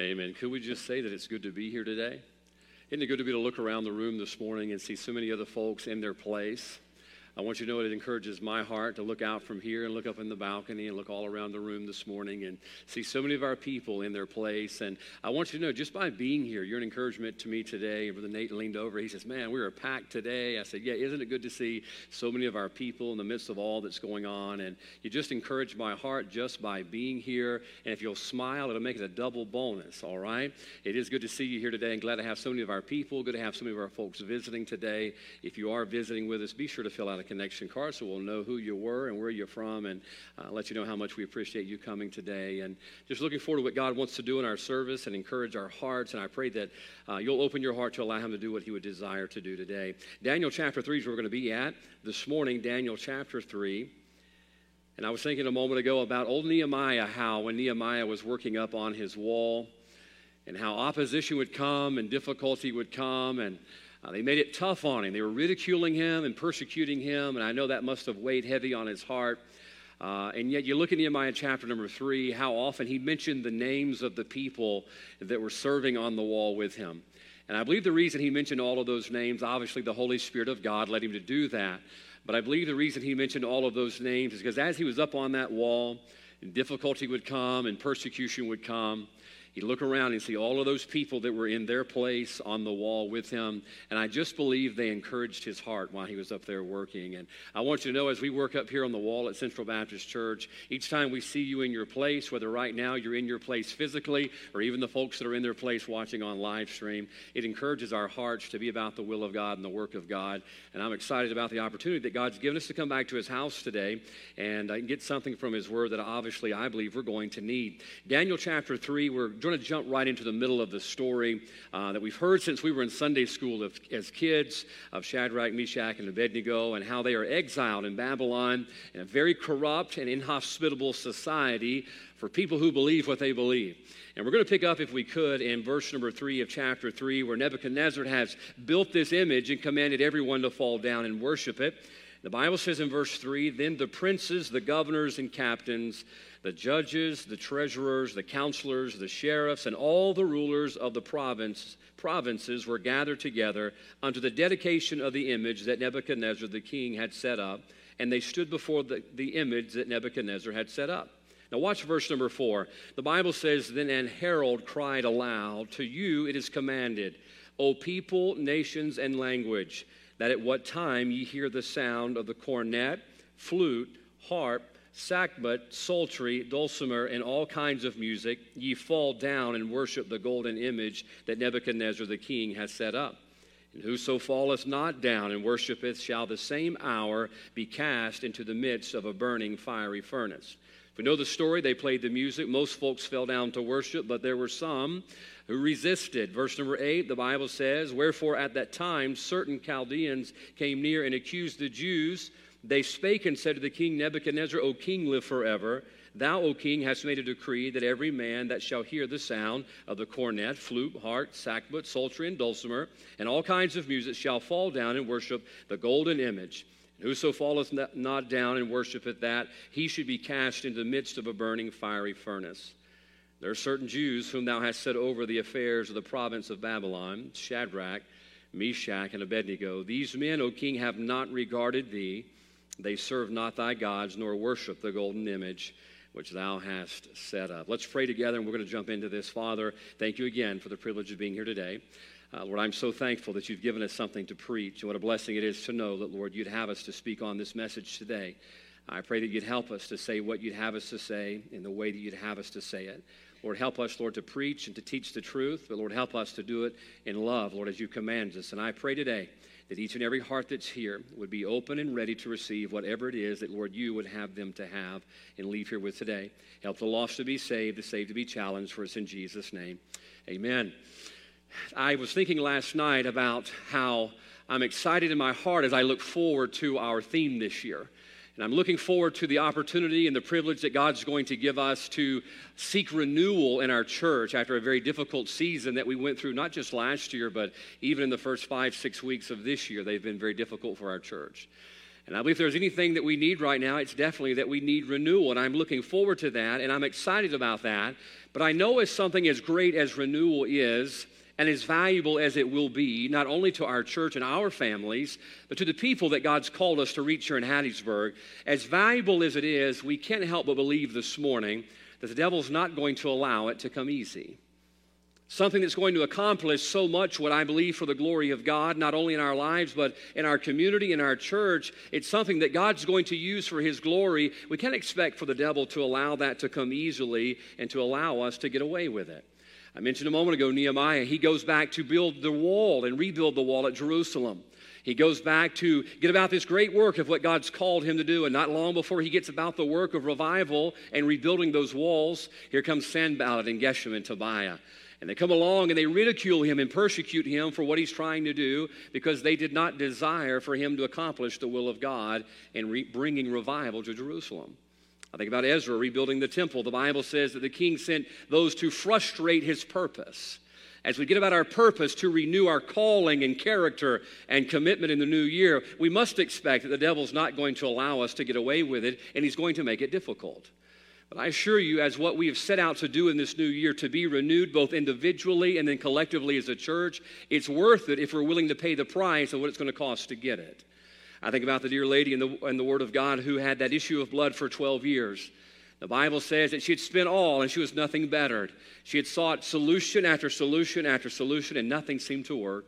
Amen. Could we just say that it's good to be here today? Isn't it good to be to look around the room this morning and see so many other folks in their place? I want you to know it encourages my heart to look out from here and look up in the balcony and look all around the room this morning and see so many of our people in their place. And I want you to know just by being here, you're an encouragement to me today. And Brother Nate leaned over. He says, Man, we are packed today. I said, Yeah, isn't it good to see so many of our people in the midst of all that's going on? And you just encourage my heart just by being here. And if you'll smile, it'll make it a double bonus, all right? It is good to see you here today and glad to have so many of our people. Good to have so many of our folks visiting today. If you are visiting with us, be sure to fill out a connection card so we'll know who you were and where you're from and uh, let you know how much we appreciate you coming today. And just looking forward to what God wants to do in our service and encourage our hearts. And I pray that uh, you'll open your heart to allow Him to do what He would desire to do today. Daniel chapter 3 is where we're going to be at this morning. Daniel chapter 3. And I was thinking a moment ago about old Nehemiah, how when Nehemiah was working up on his wall, and how opposition would come and difficulty would come, and uh, they made it tough on him. They were ridiculing him and persecuting him, and I know that must have weighed heavy on his heart. Uh, and yet, you look at Nehemiah chapter number three, how often he mentioned the names of the people that were serving on the wall with him. And I believe the reason he mentioned all of those names, obviously, the Holy Spirit of God led him to do that. But I believe the reason he mentioned all of those names is because as he was up on that wall, difficulty would come and persecution would come. He'd look around and see all of those people that were in their place on the wall with him. And I just believe they encouraged his heart while he was up there working. And I want you to know as we work up here on the wall at Central Baptist Church, each time we see you in your place, whether right now you're in your place physically or even the folks that are in their place watching on live stream, it encourages our hearts to be about the will of God and the work of God. And I'm excited about the opportunity that God's given us to come back to his house today and get something from his word that obviously I believe we're going to need. Daniel chapter 3, we're going to jump right into the middle of the story uh, that we've heard since we were in Sunday school of, as kids of Shadrach, Meshach, and Abednego and how they are exiled in Babylon in a very corrupt and inhospitable society for people who believe what they believe. And we're going to pick up, if we could, in verse number three of chapter three, where Nebuchadnezzar has built this image and commanded everyone to fall down and worship it. The Bible says in verse 3 Then the princes, the governors, and captains, the judges, the treasurers, the counselors, the sheriffs, and all the rulers of the province, provinces were gathered together unto the dedication of the image that Nebuchadnezzar the king had set up, and they stood before the, the image that Nebuchadnezzar had set up. Now, watch verse number four. The Bible says, Then an herald cried aloud, To you it is commanded, O people, nations, and language that at what time ye hear the sound of the cornet, flute, harp, sackbut, psaltery, dulcimer, and all kinds of music, ye fall down and worship the golden image that Nebuchadnezzar the king has set up. And whoso falleth not down and worshipeth shall the same hour be cast into the midst of a burning fiery furnace. If we know the story, they played the music. Most folks fell down to worship, but there were some who resisted. Verse number eight, the Bible says, Wherefore at that time certain Chaldeans came near and accused the Jews. They spake and said to the king Nebuchadnezzar, O king, live forever. Thou, O king, hast made a decree that every man that shall hear the sound of the cornet, flute, harp, sackbut, psaltery, and dulcimer, and all kinds of music shall fall down and worship the golden image. And whoso falleth not down and worshipeth that, he should be cast into the midst of a burning fiery furnace. There are certain Jews whom thou hast set over the affairs of the province of Babylon, Shadrach, Meshach, and Abednego. These men, O king, have not regarded thee. They serve not thy gods, nor worship the golden image which thou hast set up. Let's pray together, and we're going to jump into this. Father, thank you again for the privilege of being here today. Uh, Lord, I'm so thankful that you've given us something to preach, and what a blessing it is to know that, Lord, you'd have us to speak on this message today. I pray that you'd help us to say what you'd have us to say in the way that you'd have us to say it. Lord, help us, Lord, to preach and to teach the truth, but Lord, help us to do it in love, Lord, as you command us. And I pray today that each and every heart that's here would be open and ready to receive whatever it is that, Lord, you would have them to have and leave here with today. Help the lost to be saved, the saved to be challenged for us in Jesus' name. Amen. I was thinking last night about how I'm excited in my heart as I look forward to our theme this year. And I'm looking forward to the opportunity and the privilege that God's going to give us to seek renewal in our church after a very difficult season that we went through, not just last year, but even in the first five, six weeks of this year. They've been very difficult for our church. And I believe there's anything that we need right now, it's definitely that we need renewal. And I'm looking forward to that, and I'm excited about that. But I know as something as great as renewal is, and as valuable as it will be, not only to our church and our families, but to the people that God's called us to reach here in Hattiesburg, as valuable as it is, we can't help but believe this morning that the devil's not going to allow it to come easy something that's going to accomplish so much what I believe for the glory of God, not only in our lives, but in our community, in our church. It's something that God's going to use for His glory. We can't expect for the devil to allow that to come easily and to allow us to get away with it. I mentioned a moment ago Nehemiah, he goes back to build the wall and rebuild the wall at Jerusalem. He goes back to get about this great work of what God's called him to do. And not long before he gets about the work of revival and rebuilding those walls, here comes Sanballat and Geshem and Tobiah. And they come along and they ridicule him and persecute him for what he's trying to do because they did not desire for him to accomplish the will of God and re- bringing revival to Jerusalem. I think about Ezra rebuilding the temple. The Bible says that the king sent those to frustrate his purpose. As we get about our purpose to renew our calling and character and commitment in the new year, we must expect that the devil's not going to allow us to get away with it and he's going to make it difficult. But I assure you, as what we have set out to do in this new year, to be renewed both individually and then collectively as a church, it's worth it if we're willing to pay the price of what it's going to cost to get it. I think about the dear lady in the, in the Word of God who had that issue of blood for 12 years. The Bible says that she had spent all and she was nothing bettered. She had sought solution after solution after solution and nothing seemed to work.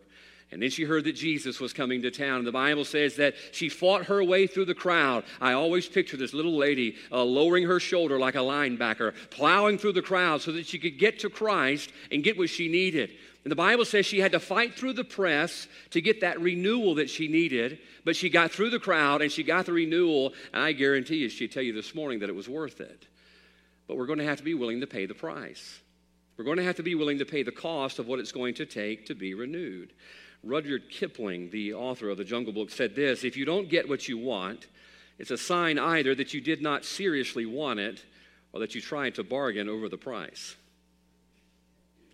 And then she heard that Jesus was coming to town. And the Bible says that she fought her way through the crowd. I always picture this little lady uh, lowering her shoulder like a linebacker, plowing through the crowd so that she could get to Christ and get what she needed. And the Bible says she had to fight through the press to get that renewal that she needed, but she got through the crowd and she got the renewal. And I guarantee you, she'd tell you this morning that it was worth it. But we're going to have to be willing to pay the price. We're going to have to be willing to pay the cost of what it's going to take to be renewed. Rudyard Kipling, the author of the Jungle Book, said this If you don't get what you want, it's a sign either that you did not seriously want it or that you tried to bargain over the price.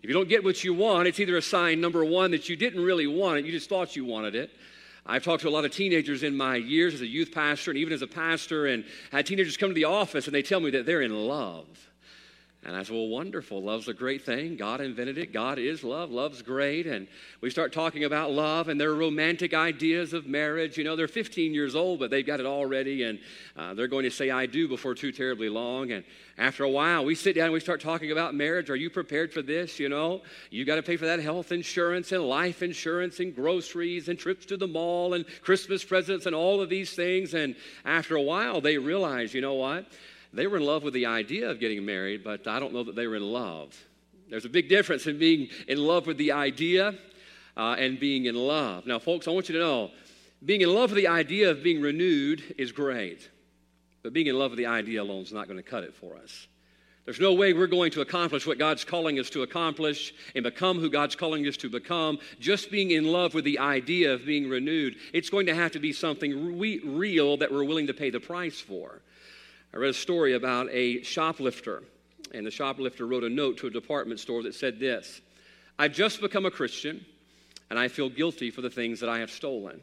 If you don't get what you want, it's either a sign, number one, that you didn't really want it, you just thought you wanted it. I've talked to a lot of teenagers in my years as a youth pastor and even as a pastor, and had teenagers come to the office and they tell me that they're in love. And I said, Well, wonderful. Love's a great thing. God invented it. God is love. Love's great. And we start talking about love and their romantic ideas of marriage. You know, they're 15 years old, but they've got it already. And uh, they're going to say, I do before too terribly long. And after a while, we sit down and we start talking about marriage. Are you prepared for this? You know, you got to pay for that health insurance and life insurance and groceries and trips to the mall and Christmas presents and all of these things. And after a while, they realize, you know what? They were in love with the idea of getting married, but I don't know that they were in love. There's a big difference in being in love with the idea uh, and being in love. Now, folks, I want you to know being in love with the idea of being renewed is great, but being in love with the idea alone is not going to cut it for us. There's no way we're going to accomplish what God's calling us to accomplish and become who God's calling us to become just being in love with the idea of being renewed. It's going to have to be something re- real that we're willing to pay the price for. I read a story about a shoplifter, and the shoplifter wrote a note to a department store that said this I've just become a Christian, and I feel guilty for the things that I have stolen.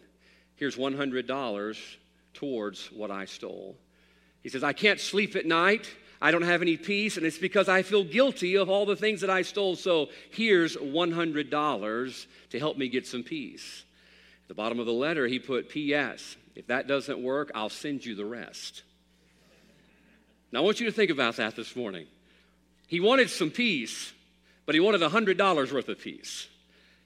Here's $100 towards what I stole. He says, I can't sleep at night. I don't have any peace, and it's because I feel guilty of all the things that I stole. So here's $100 to help me get some peace. At the bottom of the letter, he put P.S. If that doesn't work, I'll send you the rest. Now, I want you to think about that this morning. He wanted some peace, but he wanted $100 worth of peace.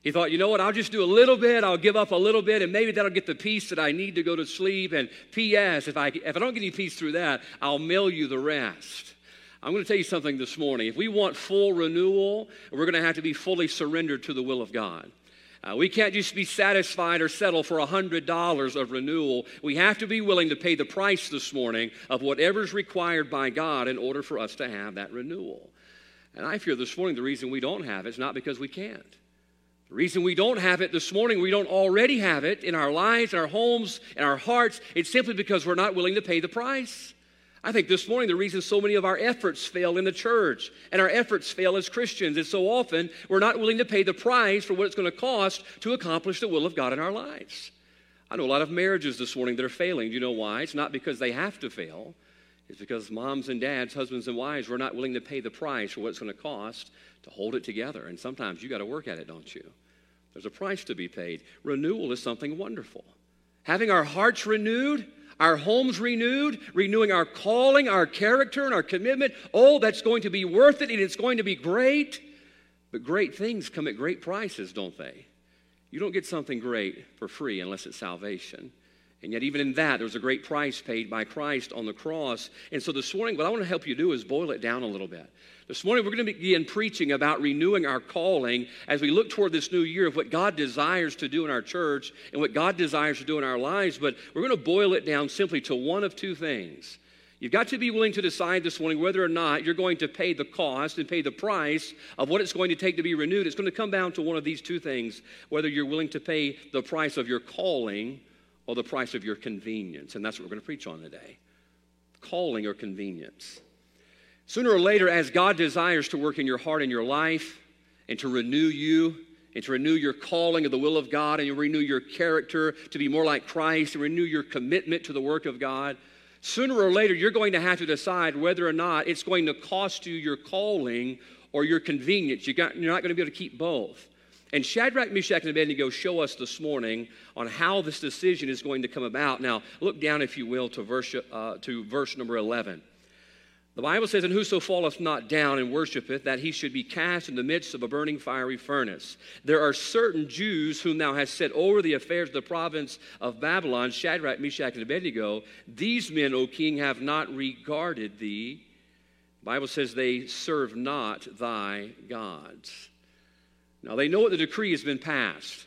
He thought, you know what, I'll just do a little bit, I'll give up a little bit, and maybe that'll get the peace that I need to go to sleep. And P.S., if I, if I don't get any peace through that, I'll mail you the rest. I'm going to tell you something this morning. If we want full renewal, we're going to have to be fully surrendered to the will of God. Uh, we can't just be satisfied or settle for $100 of renewal. We have to be willing to pay the price this morning of whatever's required by God in order for us to have that renewal. And I fear this morning the reason we don't have it is not because we can't. The reason we don't have it this morning, we don't already have it in our lives, in our homes, in our hearts, it's simply because we're not willing to pay the price. I think this morning the reason so many of our efforts fail in the church and our efforts fail as Christians is so often we're not willing to pay the price for what it's going to cost to accomplish the will of God in our lives. I know a lot of marriages this morning that are failing. Do you know why? It's not because they have to fail. It's because moms and dads, husbands and wives, were not willing to pay the price for what it's going to cost to hold it together. And sometimes you got to work at it, don't you? There's a price to be paid. Renewal is something wonderful. Having our hearts renewed, our homes renewed, renewing our calling, our character, and our commitment. Oh, that's going to be worth it and it's going to be great. But great things come at great prices, don't they? You don't get something great for free unless it's salvation. And yet, even in that, there's a great price paid by Christ on the cross. And so this morning, what I want to help you do is boil it down a little bit. This morning, we're going to begin preaching about renewing our calling as we look toward this new year of what God desires to do in our church and what God desires to do in our lives. But we're going to boil it down simply to one of two things You've got to be willing to decide this morning whether or not you're going to pay the cost and pay the price of what it's going to take to be renewed. It's going to come down to one of these two things whether you're willing to pay the price of your calling or the price of your convenience. And that's what we're going to preach on today calling or convenience. Sooner or later, as God desires to work in your heart and your life and to renew you, and to renew your calling of the will of God and renew your character to be more like Christ and renew your commitment to the work of God sooner or later you're going to have to decide whether or not it's going to cost you your calling or your convenience. You you're not going to be able to keep both. And Shadrach, Meshach, and Abednego show us this morning on how this decision is going to come about. Now, look down, if you will, to verse, uh, to verse number 11. The Bible says, And whoso falleth not down and worshipeth, that he should be cast in the midst of a burning fiery furnace. There are certain Jews whom thou hast set over the affairs of the province of Babylon, Shadrach, Meshach, and Abednego. These men, O king, have not regarded thee. The Bible says they serve not thy gods. Now they know what the decree has been passed.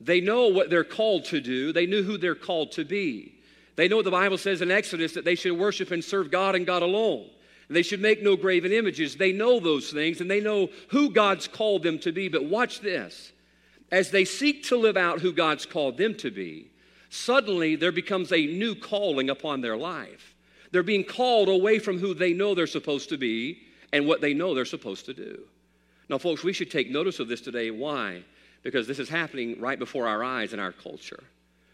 They know what they're called to do. They knew who they're called to be. They know what the Bible says in Exodus that they should worship and serve God and God alone. And they should make no graven images. They know those things and they know who God's called them to be. But watch this. As they seek to live out who God's called them to be, suddenly there becomes a new calling upon their life. They're being called away from who they know they're supposed to be and what they know they're supposed to do. Now, folks, we should take notice of this today. Why? Because this is happening right before our eyes in our culture.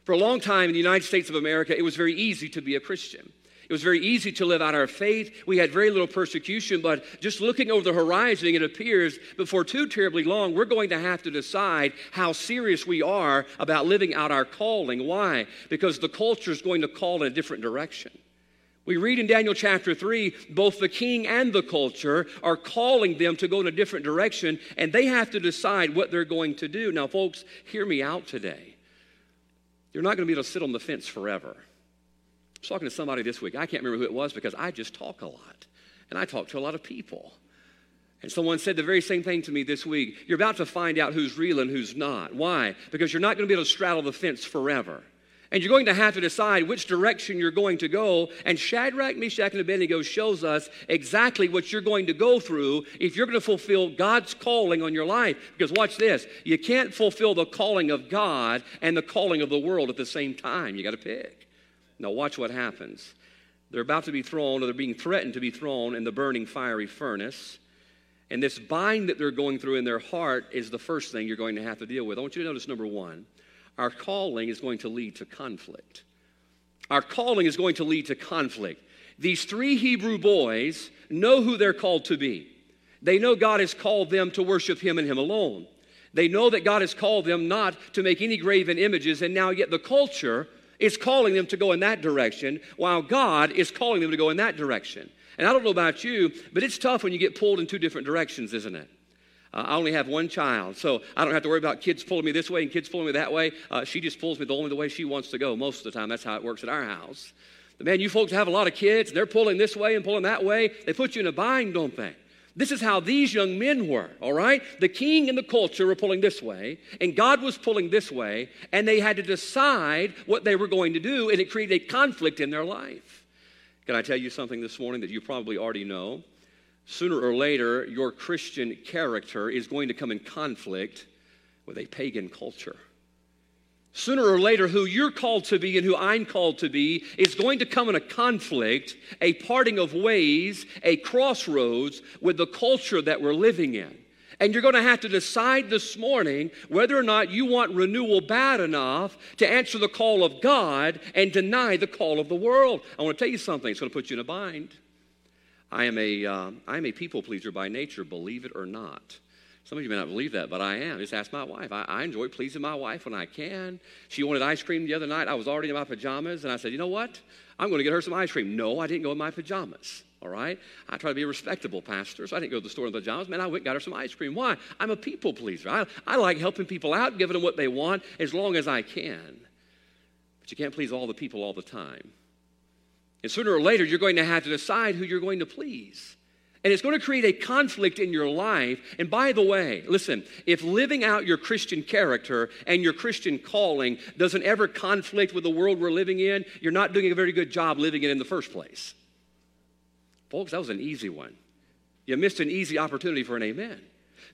For a long time in the United States of America, it was very easy to be a Christian. It was very easy to live out our faith. We had very little persecution, but just looking over the horizon, it appears before too terribly long, we're going to have to decide how serious we are about living out our calling. Why? Because the culture is going to call in a different direction. We read in Daniel chapter 3, both the king and the culture are calling them to go in a different direction, and they have to decide what they're going to do. Now, folks, hear me out today. You're not going to be able to sit on the fence forever. I was talking to somebody this week. I can't remember who it was because I just talk a lot. And I talk to a lot of people. And someone said the very same thing to me this week. You're about to find out who's real and who's not. Why? Because you're not going to be able to straddle the fence forever. And you're going to have to decide which direction you're going to go. And Shadrach, Meshach, and Abednego shows us exactly what you're going to go through if you're going to fulfill God's calling on your life. Because watch this you can't fulfill the calling of God and the calling of the world at the same time. You got to pick. Now, watch what happens. They're about to be thrown, or they're being threatened to be thrown in the burning fiery furnace. And this bind that they're going through in their heart is the first thing you're going to have to deal with. I want you to notice number one our calling is going to lead to conflict. Our calling is going to lead to conflict. These three Hebrew boys know who they're called to be. They know God has called them to worship Him and Him alone. They know that God has called them not to make any graven images, and now yet the culture is calling them to go in that direction, while God is calling them to go in that direction. And I don't know about you, but it's tough when you get pulled in two different directions, isn't it? Uh, I only have one child, so I don't have to worry about kids pulling me this way and kids pulling me that way. Uh, she just pulls me the only the way she wants to go most of the time. That's how it works at our house. But man, you folks have a lot of kids, they're pulling this way and pulling that way. They put you in a bind, don't they? This is how these young men were, all right? The king and the culture were pulling this way, and God was pulling this way, and they had to decide what they were going to do, and it created a conflict in their life. Can I tell you something this morning that you probably already know? Sooner or later, your Christian character is going to come in conflict with a pagan culture. Sooner or later, who you're called to be and who I'm called to be is going to come in a conflict, a parting of ways, a crossroads with the culture that we're living in. And you're going to have to decide this morning whether or not you want renewal bad enough to answer the call of God and deny the call of the world. I want to tell you something, it's going to put you in a bind. I am a, uh, I am a people pleaser by nature, believe it or not. Some of you may not believe that, but I am. Just ask my wife. I, I, enjoy pleasing my wife when I can. She wanted ice cream the other night. I was already in my pajamas, and I said, You know what? I'm going to get her some ice cream. No, I didn't go in my pajamas. All right? I try to be a respectable pastor, so I didn't go to the store in pajamas. Man, I went and got her some ice cream. Why? I'm a people pleaser. I, I like helping people out, giving them what they want as long as I can. But you can't please all the people all the time. And sooner or later, you're going to have to decide who you're going to please. And it's going to create a conflict in your life. And by the way, listen, if living out your Christian character and your Christian calling doesn't ever conflict with the world we're living in, you're not doing a very good job living it in the first place. Folks, that was an easy one. You missed an easy opportunity for an amen.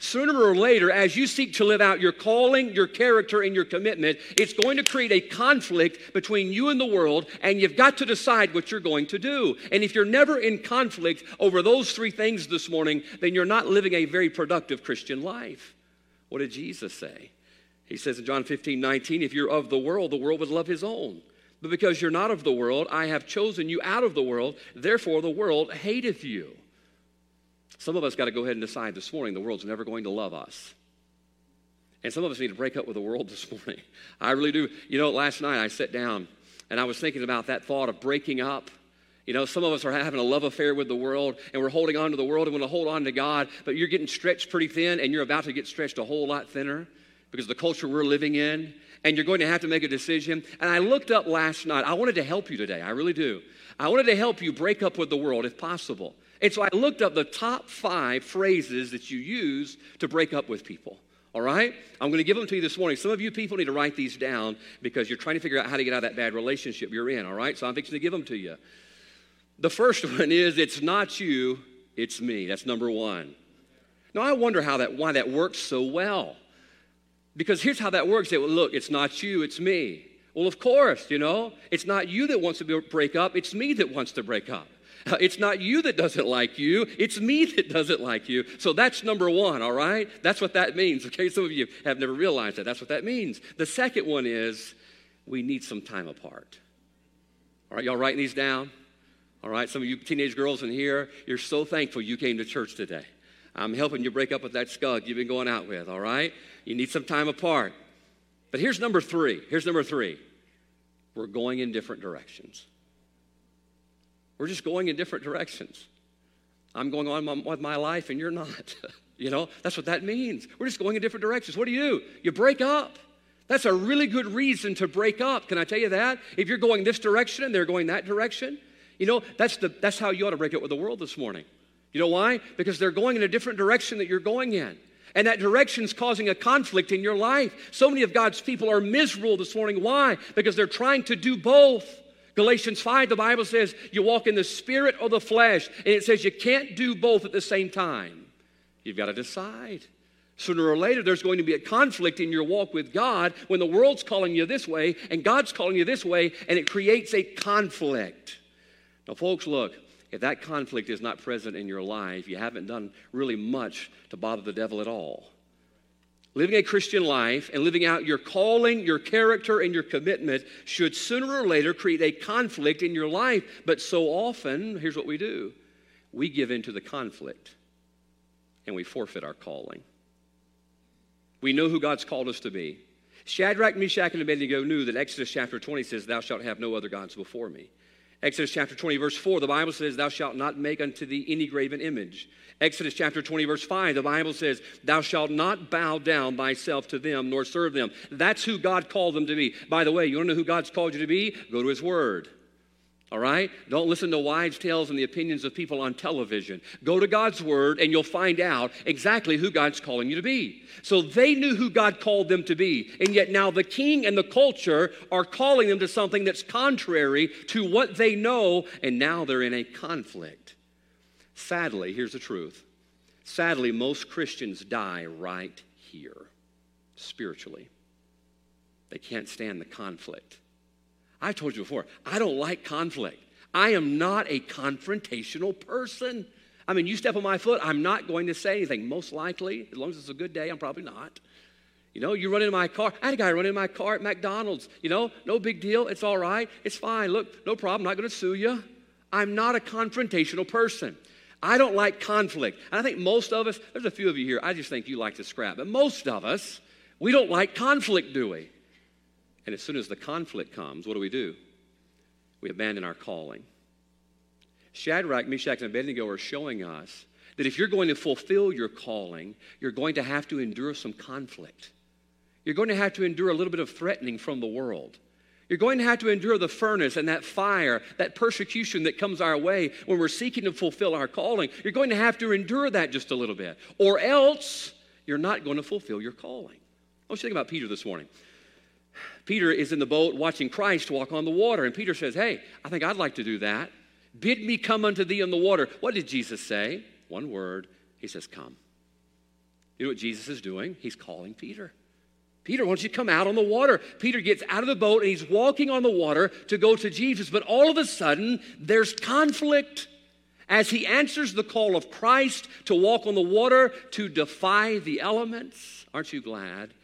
Sooner or later, as you seek to live out your calling, your character, and your commitment, it's going to create a conflict between you and the world, and you've got to decide what you're going to do. And if you're never in conflict over those three things this morning, then you're not living a very productive Christian life. What did Jesus say? He says in John 15, 19, if you're of the world, the world would love his own. But because you're not of the world, I have chosen you out of the world, therefore the world hateth you. Some of us got to go ahead and decide this morning the world's never going to love us. And some of us need to break up with the world this morning. I really do. You know, last night I sat down and I was thinking about that thought of breaking up. You know, some of us are having a love affair with the world and we're holding on to the world and want to hold on to God, but you're getting stretched pretty thin and you're about to get stretched a whole lot thinner because the culture we're living in and you're going to have to make a decision. And I looked up last night. I wanted to help you today. I really do. I wanted to help you break up with the world if possible. And so I looked up the top five phrases that you use to break up with people. All right? I'm going to give them to you this morning. Some of you people need to write these down because you're trying to figure out how to get out of that bad relationship you're in. All right? So I'm fixing to give them to you. The first one is it's not you, it's me. That's number one. Now I wonder how that why that works so well. Because here's how that works. It, will look, it's not you, it's me. Well, of course, you know, it's not you that wants to break up, it's me that wants to break up. It's not you that doesn't like you, it's me that doesn't like you. So that's number one, all right? That's what that means, okay? Some of you have never realized that. That's what that means. The second one is we need some time apart. All right, y'all writing these down? All right, some of you teenage girls in here, you're so thankful you came to church today. I'm helping you break up with that skug you've been going out with, all right? You need some time apart. But here's number three. Here's number three. We're going in different directions. We're just going in different directions. I'm going on with my life and you're not. you know, that's what that means. We're just going in different directions. What do you do? You break up. That's a really good reason to break up. Can I tell you that? If you're going this direction and they're going that direction, you know, that's, the, that's how you ought to break up with the world this morning. You know why? Because they're going in a different direction that you're going in. And that direction is causing a conflict in your life. So many of God's people are miserable this morning. Why? Because they're trying to do both. Galatians 5, the Bible says you walk in the spirit or the flesh, and it says you can't do both at the same time. You've got to decide. Sooner or later, there's going to be a conflict in your walk with God when the world's calling you this way and God's calling you this way, and it creates a conflict. Now, folks, look, if that conflict is not present in your life, you haven't done really much to bother the devil at all. Living a Christian life and living out your calling, your character, and your commitment should sooner or later create a conflict in your life. But so often, here's what we do we give in to the conflict and we forfeit our calling. We know who God's called us to be. Shadrach, Meshach, and Abednego knew that Exodus chapter 20 says, Thou shalt have no other gods before me. Exodus chapter 20, verse 4, the Bible says, Thou shalt not make unto thee any graven image. Exodus chapter 20, verse 5, the Bible says, Thou shalt not bow down thyself to them nor serve them. That's who God called them to be. By the way, you want to know who God's called you to be? Go to His Word. All right? Don't listen to wives' tales and the opinions of people on television. Go to God's Word and you'll find out exactly who God's calling you to be. So they knew who God called them to be. And yet now the king and the culture are calling them to something that's contrary to what they know. And now they're in a conflict. Sadly, here's the truth sadly, most Christians die right here, spiritually. They can't stand the conflict. I told you before, I don't like conflict. I am not a confrontational person. I mean, you step on my foot, I'm not going to say anything. Most likely, as long as it's a good day, I'm probably not. You know, you run into my car. I had a guy run into my car at McDonald's. You know, no big deal. It's all right. It's fine. Look, no problem. Not going to sue you. I'm not a confrontational person. I don't like conflict. And I think most of us, there's a few of you here, I just think you like to scrap. But most of us, we don't like conflict, do we? And as soon as the conflict comes, what do we do? We abandon our calling. Shadrach, Meshach, and Abednego are showing us that if you're going to fulfill your calling, you're going to have to endure some conflict. You're going to have to endure a little bit of threatening from the world. You're going to have to endure the furnace and that fire, that persecution that comes our way when we're seeking to fulfill our calling. You're going to have to endure that just a little bit, or else you're not going to fulfill your calling. I was thinking about Peter this morning. Peter is in the boat watching Christ walk on the water, and Peter says, Hey, I think I'd like to do that. Bid me come unto thee in the water. What did Jesus say? One word. He says, Come. You know what Jesus is doing? He's calling Peter. Peter, why don't you come out on the water? Peter gets out of the boat and he's walking on the water to go to Jesus, but all of a sudden there's conflict as he answers the call of Christ to walk on the water to defy the elements. Aren't you glad?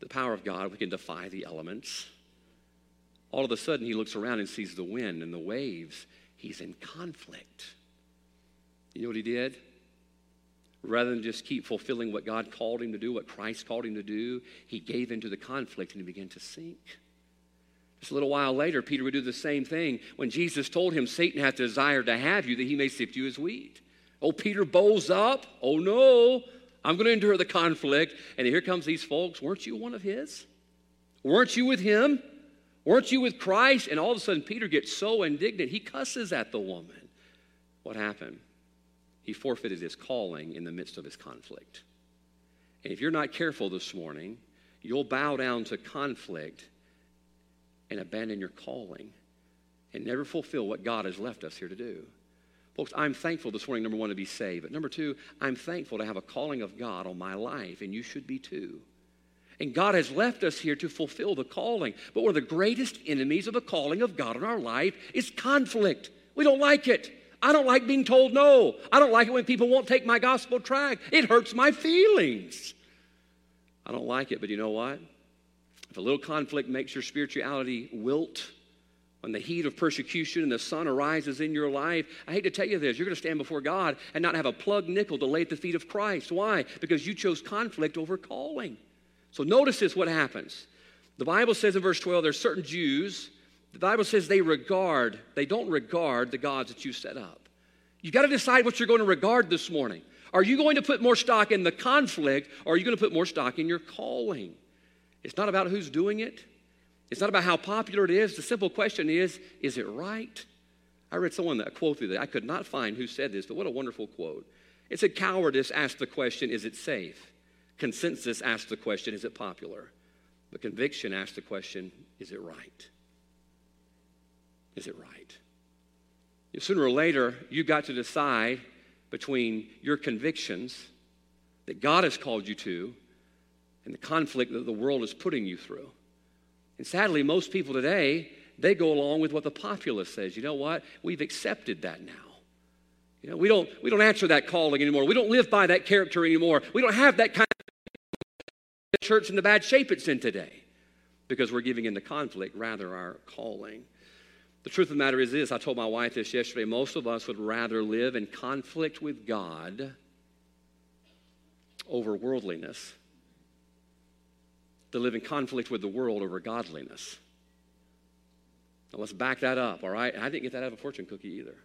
The power of God, we can defy the elements. All of a sudden, he looks around and sees the wind and the waves. He's in conflict. You know what he did? Rather than just keep fulfilling what God called him to do, what Christ called him to do, he gave into the conflict and he began to sink. Just a little while later, Peter would do the same thing when Jesus told him, Satan hath desired to have you that he may sift you as wheat. Oh, Peter bows up. Oh, no, I'm going to endure the conflict. And here comes these folks. Weren't you one of his? Weren't you with him? Weren't you with Christ? And all of a sudden, Peter gets so indignant, he cusses at the woman. What happened? he forfeited his calling in the midst of his conflict. And if you're not careful this morning, you'll bow down to conflict and abandon your calling and never fulfill what God has left us here to do. Folks, I'm thankful this morning, number one, to be saved. But number two, I'm thankful to have a calling of God on my life, and you should be too. And God has left us here to fulfill the calling. But one of the greatest enemies of the calling of God in our life is conflict. We don't like it. I don't like being told no. I don't like it when people won't take my gospel track. It hurts my feelings. I don't like it, but you know what? If a little conflict makes your spirituality wilt, when the heat of persecution and the sun arises in your life, I hate to tell you this, you're going to stand before God and not have a plug nickel to lay at the feet of Christ. Why? Because you chose conflict over calling. So notice this what happens. The Bible says in verse 12 there's certain Jews the Bible says they regard, they don't regard the gods that you set up. You've got to decide what you're going to regard this morning. Are you going to put more stock in the conflict or are you going to put more stock in your calling? It's not about who's doing it. It's not about how popular it is. The simple question is, is it right? I read someone that quote that I could not find who said this, but what a wonderful quote. It said, Cowardice asked the question, is it safe? Consensus asked the question, is it popular? But conviction asked the question, is it right? Is it right? Sooner or later, you've got to decide between your convictions that God has called you to and the conflict that the world is putting you through. And sadly, most people today, they go along with what the populace says. You know what? We've accepted that now. You know, we don't, we don't answer that calling anymore. We don't live by that character anymore. We don't have that kind of church in the bad shape it's in today because we're giving in to conflict rather our calling. The truth of the matter is this I told my wife this yesterday. Most of us would rather live in conflict with God over worldliness than live in conflict with the world over godliness. Now let's back that up, all right? I didn't get that out of a fortune cookie either.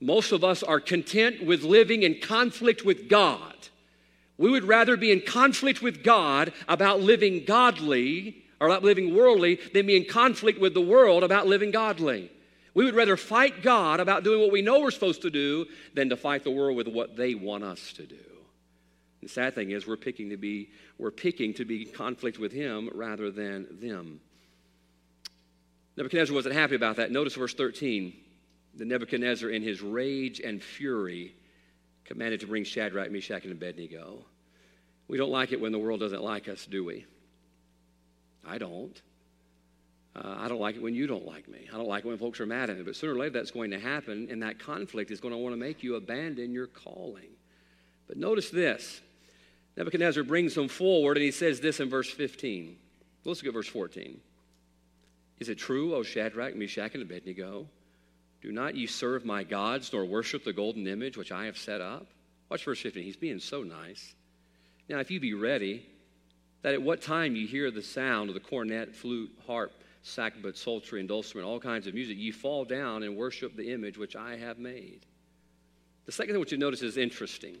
Most of us are content with living in conflict with God. We would rather be in conflict with God about living godly or about living worldly than be in conflict with the world about living godly. We would rather fight God about doing what we know we're supposed to do than to fight the world with what they want us to do. The sad thing is we're picking to be we're picking to be conflict with him rather than them. Nebuchadnezzar wasn't happy about that. Notice verse 13. The Nebuchadnezzar in his rage and fury commanded to bring Shadrach, Meshach, and Abednego. We don't like it when the world doesn't like us, do we? I don't. Uh, I don't like it when you don't like me. I don't like it when folks are mad at me. But sooner or later, that's going to happen, and that conflict is going to want to make you abandon your calling. But notice this Nebuchadnezzar brings them forward, and he says this in verse 15. Let's look at verse 14. Is it true, O Shadrach, Meshach, and Abednego? Do not ye serve my gods, nor worship the golden image which I have set up? Watch verse 15. He's being so nice. Now, if you be ready, that at what time you hear the sound of the cornet, flute, harp, sackbut, psaltery, and dulcimer, and all kinds of music, you fall down and worship the image which I have made. The second thing what you notice is interesting.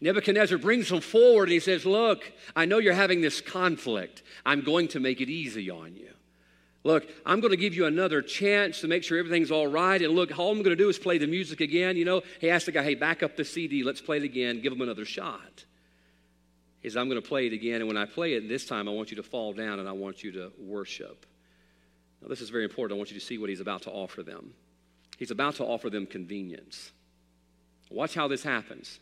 Nebuchadnezzar brings them forward and he says, Look, I know you're having this conflict. I'm going to make it easy on you. Look, I'm going to give you another chance to make sure everything's all right. And look, all I'm going to do is play the music again. You know, he asked the guy, Hey, back up the CD. Let's play it again. Give him another shot. He says, I'm going to play it again. And when I play it this time, I want you to fall down and I want you to worship. Now, this is very important. I want you to see what he's about to offer them. He's about to offer them convenience. Watch how this happens.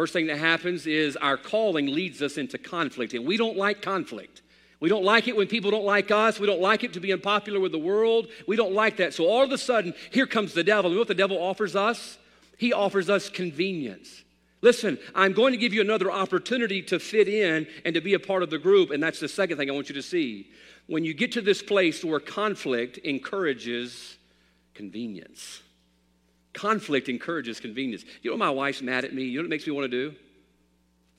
First thing that happens is our calling leads us into conflict, and we don't like conflict. We don't like it when people don't like us. We don't like it to be unpopular with the world. We don't like that. So all of a sudden, here comes the devil. You know what the devil offers us? He offers us convenience. Listen, I'm going to give you another opportunity to fit in and to be a part of the group. And that's the second thing I want you to see. When you get to this place where conflict encourages convenience, conflict encourages convenience. You know, my wife's mad at me. You know what it makes me want to do?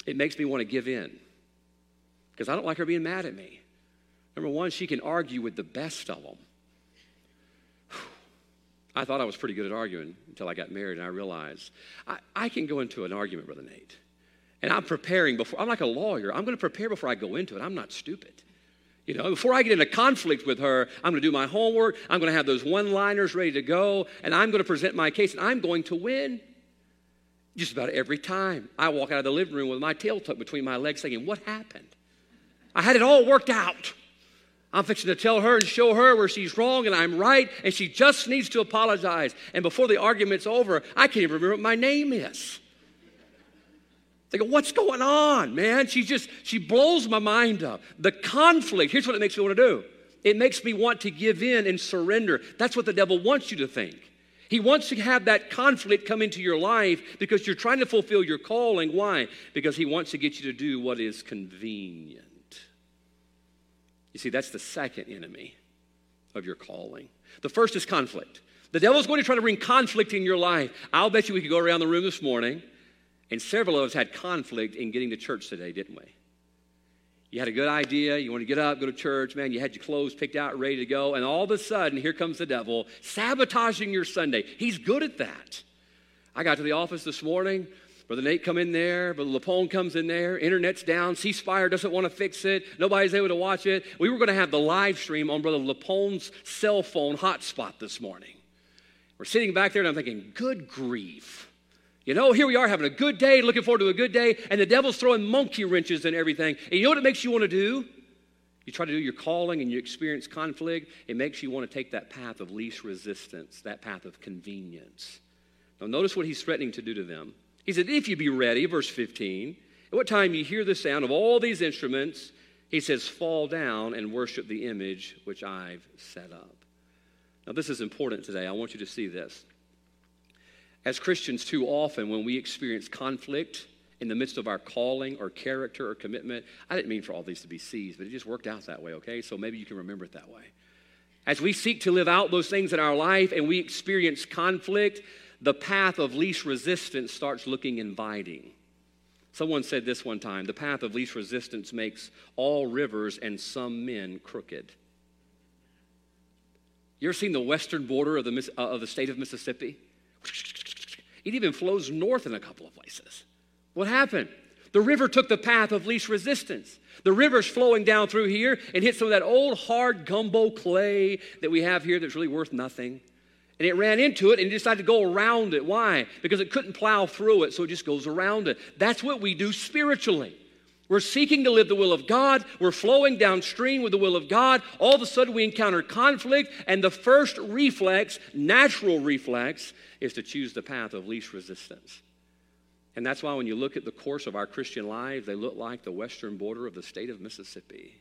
It makes me want to give in because I don't like her being mad at me. Number one, she can argue with the best of them. I thought I was pretty good at arguing until I got married and I realized I, I can go into an argument, Brother Nate. And I'm preparing before, I'm like a lawyer. I'm going to prepare before I go into it. I'm not stupid. You know, before I get into conflict with her, I'm going to do my homework. I'm going to have those one liners ready to go. And I'm going to present my case and I'm going to win. Just about every time. I walk out of the living room with my tail tucked between my legs thinking, What happened? I had it all worked out. I'm fixing to tell her and show her where she's wrong and I'm right, and she just needs to apologize. And before the argument's over, I can't even remember what my name is. They go, what's going on, man? She just, she blows my mind up. The conflict, here's what it makes me want to do. It makes me want to give in and surrender. That's what the devil wants you to think. He wants to have that conflict come into your life because you're trying to fulfill your calling. Why? Because he wants to get you to do what is convenient. You see, that's the second enemy of your calling. The first is conflict. The devil's going to try to bring conflict in your life. I'll bet you we could go around the room this morning, and several of us had conflict in getting to church today, didn't we? You had a good idea, you want to get up, go to church, man, you had your clothes picked out, ready to go, and all of a sudden, here comes the devil sabotaging your Sunday. He's good at that. I got to the office this morning, Brother Nate come in there, Brother Lapone comes in there, internet's down, C Spire doesn't want to fix it, nobody's able to watch it. We were going to have the live stream on Brother Lapone's cell phone hotspot this morning. We're sitting back there and I'm thinking, good grief. You know, here we are having a good day, looking forward to a good day, and the devil's throwing monkey wrenches and everything. And you know what it makes you want to do? You try to do your calling and you experience conflict, it makes you want to take that path of least resistance, that path of convenience. Now, notice what he's threatening to do to them. He said, If you be ready, verse 15, at what time you hear the sound of all these instruments, he says, fall down and worship the image which I've set up. Now, this is important today. I want you to see this. As Christians, too often when we experience conflict in the midst of our calling or character or commitment, I didn't mean for all these to be C's, but it just worked out that way, okay? So maybe you can remember it that way. As we seek to live out those things in our life and we experience conflict, the path of least resistance starts looking inviting. Someone said this one time the path of least resistance makes all rivers and some men crooked. You ever seen the western border of the, uh, of the state of Mississippi? It even flows north in a couple of places. What happened? The river took the path of least resistance. The river's flowing down through here and hit some of that old hard gumbo clay that we have here that's really worth nothing and it ran into it and it decided to go around it. Why? Because it couldn't plow through it, so it just goes around it. That's what we do spiritually. We're seeking to live the will of God. We're flowing downstream with the will of God. All of a sudden, we encounter conflict, and the first reflex, natural reflex, is to choose the path of least resistance. And that's why when you look at the course of our Christian lives, they look like the western border of the state of Mississippi.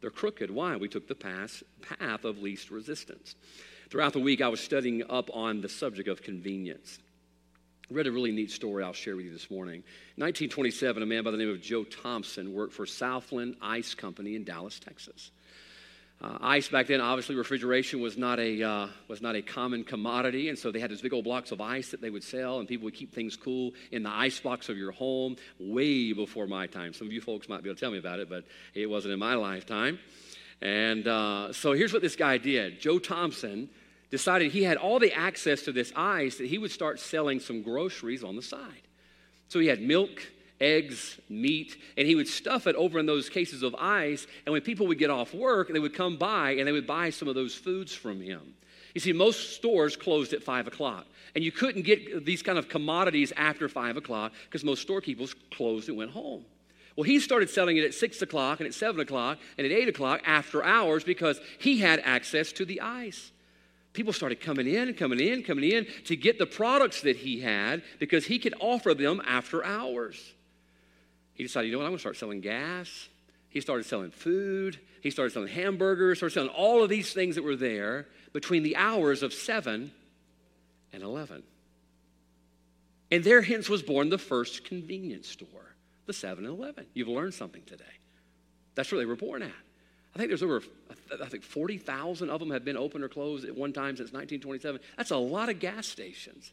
They're crooked. Why? We took the path, path of least resistance. Throughout the week, I was studying up on the subject of convenience. I read a really neat story I'll share with you this morning. In 1927, a man by the name of Joe Thompson worked for Southland Ice Company in Dallas, Texas. Uh, ice back then, obviously, refrigeration was not a uh, was not a common commodity, and so they had these big old blocks of ice that they would sell, and people would keep things cool in the ice box of your home. Way before my time, some of you folks might be able to tell me about it, but it wasn't in my lifetime. And uh, so here's what this guy did: Joe Thompson decided he had all the access to this ice that he would start selling some groceries on the side. So he had milk eggs, meat, and he would stuff it over in those cases of ice. And when people would get off work, they would come by and they would buy some of those foods from him. You see, most stores closed at five o'clock, and you couldn't get these kind of commodities after five o'clock because most storekeepers closed and went home. Well, he started selling it at six o'clock and at seven o'clock and at eight o'clock after hours because he had access to the ice. People started coming in, coming in, coming in to get the products that he had because he could offer them after hours. He decided, you know what, I'm going to start selling gas. He started selling food. He started selling hamburgers, started selling all of these things that were there between the hours of 7 and 11. And there hence was born the first convenience store, the 7 and 11. You've learned something today. That's where they were born at. I think there's over, I think 40,000 of them have been open or closed at one time since 1927. That's a lot of gas stations.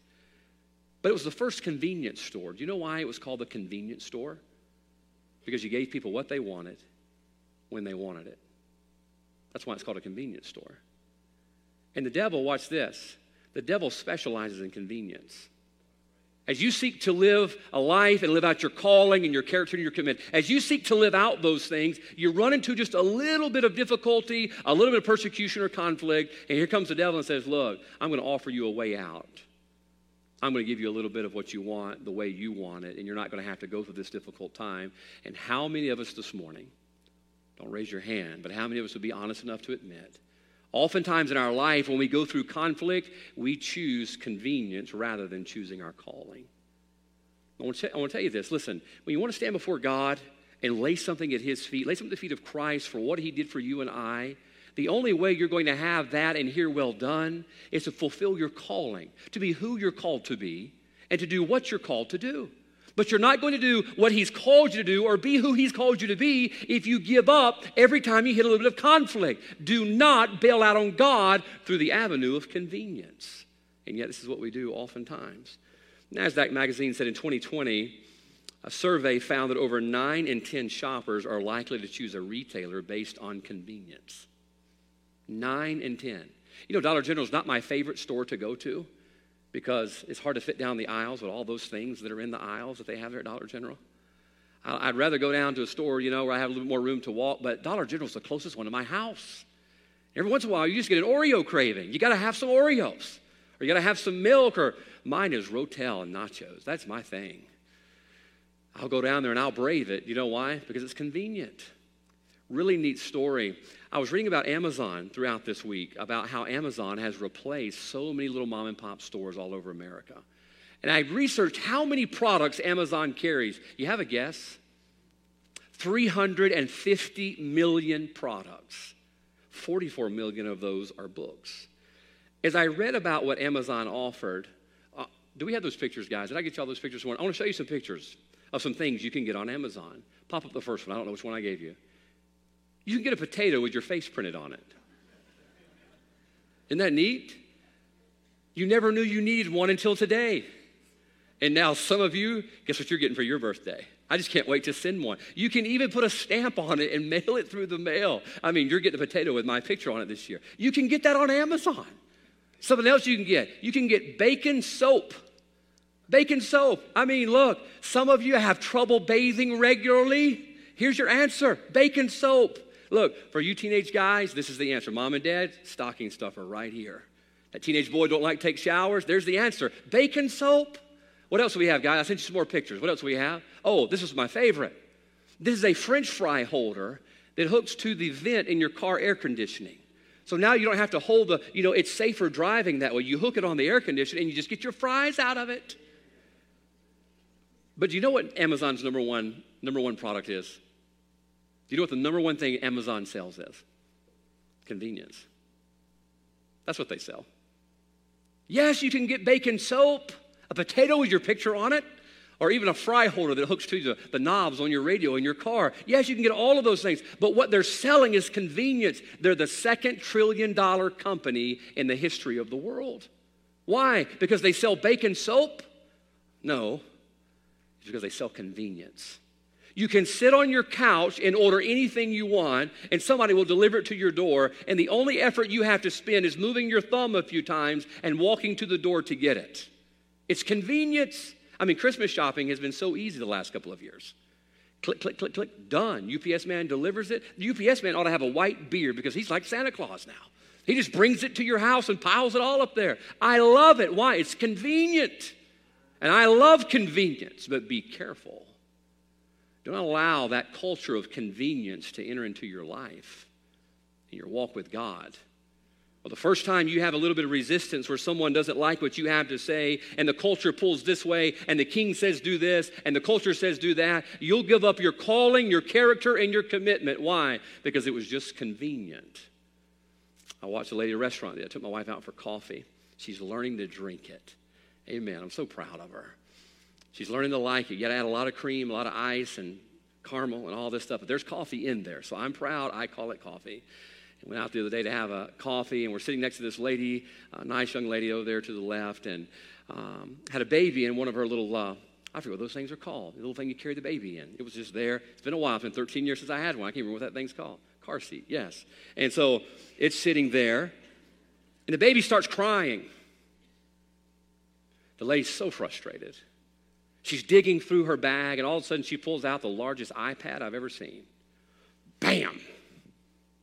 But it was the first convenience store. Do you know why it was called the convenience store? Because you gave people what they wanted when they wanted it. That's why it's called a convenience store. And the devil, watch this, the devil specializes in convenience. As you seek to live a life and live out your calling and your character and your commitment, as you seek to live out those things, you run into just a little bit of difficulty, a little bit of persecution or conflict, and here comes the devil and says, Look, I'm going to offer you a way out. I'm going to give you a little bit of what you want the way you want it, and you're not going to have to go through this difficult time. And how many of us this morning, don't raise your hand, but how many of us would be honest enough to admit, oftentimes in our life, when we go through conflict, we choose convenience rather than choosing our calling? I want, to, I want to tell you this listen, when you want to stand before God and lay something at His feet, lay something at the feet of Christ for what He did for you and I, the only way you're going to have that and hear well done is to fulfill your calling, to be who you're called to be, and to do what you're called to do. But you're not going to do what he's called you to do or be who he's called you to be if you give up every time you hit a little bit of conflict. Do not bail out on God through the avenue of convenience. And yet, this is what we do oftentimes. NASDAQ magazine said in 2020, a survey found that over 9 in 10 shoppers are likely to choose a retailer based on convenience. Nine and 10. You know, Dollar General is not my favorite store to go to because it's hard to fit down the aisles with all those things that are in the aisles that they have there at Dollar General. I'd rather go down to a store, you know, where I have a little more room to walk, but Dollar General is the closest one to my house. Every once in a while, you just get an Oreo craving. You got to have some Oreos, or you got to have some milk, or mine is Rotel and nachos. That's my thing. I'll go down there and I'll brave it. You know why? Because it's convenient. Really neat story. I was reading about Amazon throughout this week about how Amazon has replaced so many little mom and pop stores all over America. And I researched how many products Amazon carries. You have a guess? 350 million products. 44 million of those are books. As I read about what Amazon offered, uh, do we have those pictures, guys? Did I get you all those pictures? I want to show you some pictures of some things you can get on Amazon. Pop up the first one. I don't know which one I gave you. You can get a potato with your face printed on it. Isn't that neat? You never knew you needed one until today. And now, some of you, guess what you're getting for your birthday? I just can't wait to send one. You can even put a stamp on it and mail it through the mail. I mean, you're getting a potato with my picture on it this year. You can get that on Amazon. Something else you can get. You can get bacon soap. Bacon soap. I mean, look, some of you have trouble bathing regularly. Here's your answer bacon soap. Look, for you teenage guys, this is the answer. Mom and dad, stocking stuffer right here. That teenage boy don't like take showers, there's the answer. Bacon soap. What else do we have, guys? I sent you some more pictures. What else do we have? Oh, this is my favorite. This is a french fry holder that hooks to the vent in your car air conditioning. So now you don't have to hold the, you know, it's safer driving that way. You hook it on the air conditioner and you just get your fries out of it. But do you know what Amazon's number one number one product is? Do you know what the number one thing Amazon sells is? Convenience. That's what they sell. Yes, you can get bacon soap, a potato with your picture on it, or even a fry holder that hooks to the, the knobs on your radio in your car. Yes, you can get all of those things, but what they're selling is convenience. They're the second trillion dollar company in the history of the world. Why? Because they sell bacon soap? No, it's because they sell convenience. You can sit on your couch and order anything you want, and somebody will deliver it to your door, and the only effort you have to spend is moving your thumb a few times and walking to the door to get it. It's convenience. I mean, Christmas shopping has been so easy the last couple of years. Click, click, click, click, done. UPS man delivers it. The UPS man ought to have a white beard because he's like Santa Claus now. He just brings it to your house and piles it all up there. I love it. Why? It's convenient. And I love convenience, but be careful. Don't allow that culture of convenience to enter into your life and your walk with God. Well, the first time you have a little bit of resistance where someone doesn't like what you have to say, and the culture pulls this way, and the king says do this, and the culture says do that, you'll give up your calling, your character, and your commitment. Why? Because it was just convenient. I watched a lady at a restaurant. I took my wife out for coffee. She's learning to drink it. Amen. I'm so proud of her. She's learning to like it. You got to add a lot of cream, a lot of ice, and caramel, and all this stuff. But there's coffee in there, so I'm proud. I call it coffee. And went out the other day to have a coffee, and we're sitting next to this lady, a nice young lady over there to the left, and um, had a baby in one of her little. Uh, I forget what those things are called. The little thing you carry the baby in. It was just there. It's been a while. It's been 13 years since I had one. I can't remember what that thing's called. Car seat, yes. And so it's sitting there, and the baby starts crying. The lady's so frustrated. She's digging through her bag, and all of a sudden she pulls out the largest iPad I've ever seen. Bam!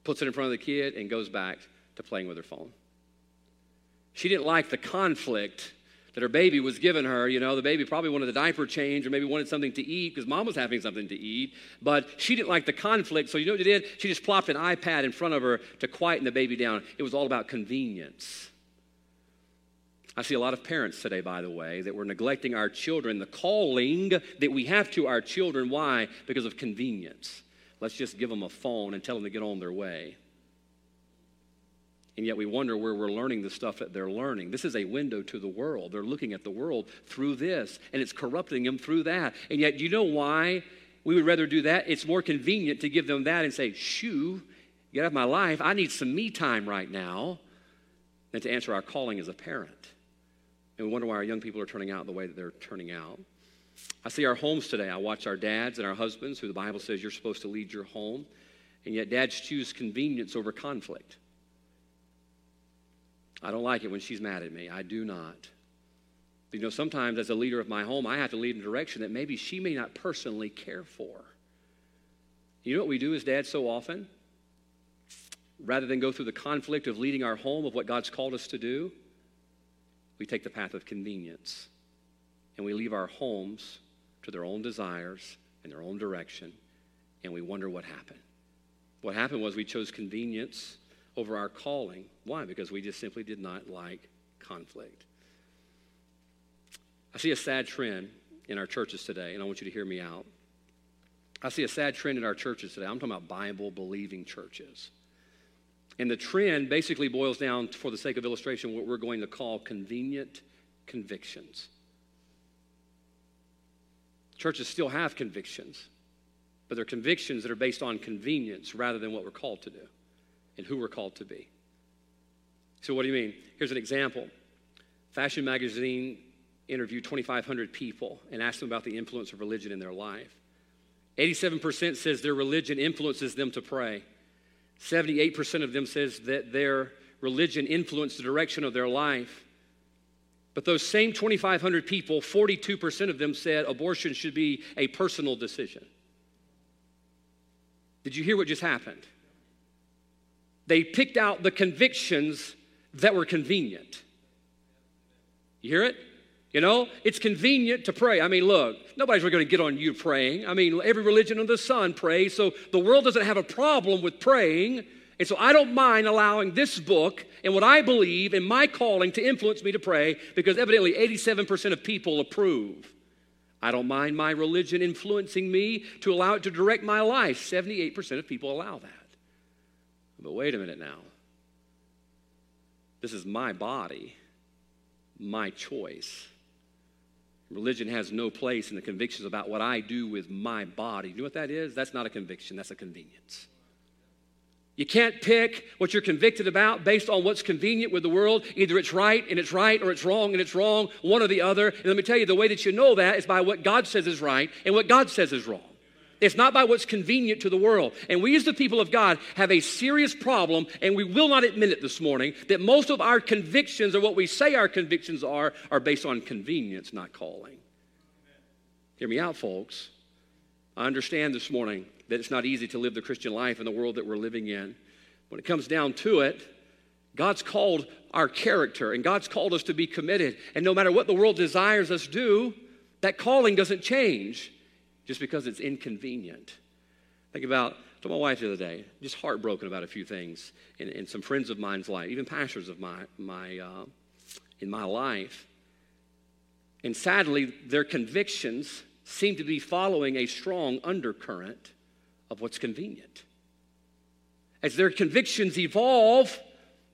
Puts it in front of the kid and goes back to playing with her phone. She didn't like the conflict that her baby was giving her. You know, the baby probably wanted a diaper change or maybe wanted something to eat because mom was having something to eat, but she didn't like the conflict. So, you know what she did? She just plopped an iPad in front of her to quieten the baby down. It was all about convenience. I see a lot of parents today, by the way, that we're neglecting our children, the calling that we have to our children. Why? Because of convenience. Let's just give them a phone and tell them to get on their way. And yet we wonder where we're learning the stuff that they're learning. This is a window to the world. They're looking at the world through this, and it's corrupting them through that. And yet, you know why we would rather do that? It's more convenient to give them that and say, shoo, get out of my life. I need some me time right now, than to answer our calling as a parent. And we wonder why our young people are turning out the way that they're turning out. I see our homes today. I watch our dads and our husbands, who the Bible says you're supposed to lead your home, and yet dads choose convenience over conflict. I don't like it when she's mad at me. I do not. You know, sometimes as a leader of my home, I have to lead in a direction that maybe she may not personally care for. You know what we do as dads so often? Rather than go through the conflict of leading our home of what God's called us to do, we take the path of convenience and we leave our homes to their own desires and their own direction, and we wonder what happened. What happened was we chose convenience over our calling. Why? Because we just simply did not like conflict. I see a sad trend in our churches today, and I want you to hear me out. I see a sad trend in our churches today. I'm talking about Bible believing churches. And the trend basically boils down, for the sake of illustration, what we're going to call convenient convictions. Churches still have convictions, but they're convictions that are based on convenience rather than what we're called to do and who we're called to be. So, what do you mean? Here's an example Fashion Magazine interviewed 2,500 people and asked them about the influence of religion in their life. 87% says their religion influences them to pray. 78% of them says that their religion influenced the direction of their life. But those same 2,500 people, 42% of them said abortion should be a personal decision. Did you hear what just happened? They picked out the convictions that were convenient. You hear it? You know, it's convenient to pray. I mean, look, nobody's really going to get on you praying. I mean, every religion under the sun prays, so the world doesn't have a problem with praying. And so I don't mind allowing this book and what I believe in my calling to influence me to pray because evidently 87% of people approve. I don't mind my religion influencing me to allow it to direct my life. 78% of people allow that. But wait a minute now. This is my body, my choice. Religion has no place in the convictions about what I do with my body. You know what that is? That's not a conviction, that's a convenience. You can't pick what you're convicted about based on what's convenient with the world. Either it's right and it's right, or it's wrong and it's wrong, one or the other. And let me tell you, the way that you know that is by what God says is right and what God says is wrong. It's not by what's convenient to the world. And we, as the people of God, have a serious problem, and we will not admit it this morning, that most of our convictions, or what we say our convictions are, are based on convenience, not calling. Hear me out, folks. I understand this morning that it's not easy to live the Christian life in the world that we're living in. When it comes down to it, God's called our character, and God's called us to be committed. And no matter what the world desires us to do, that calling doesn't change just because it's inconvenient. Think about, told my wife the other day, just heartbroken about a few things in, in some friends of mine's life, even pastors of my, my uh, in my life. And sadly, their convictions seem to be following a strong undercurrent of what's convenient. As their convictions evolve,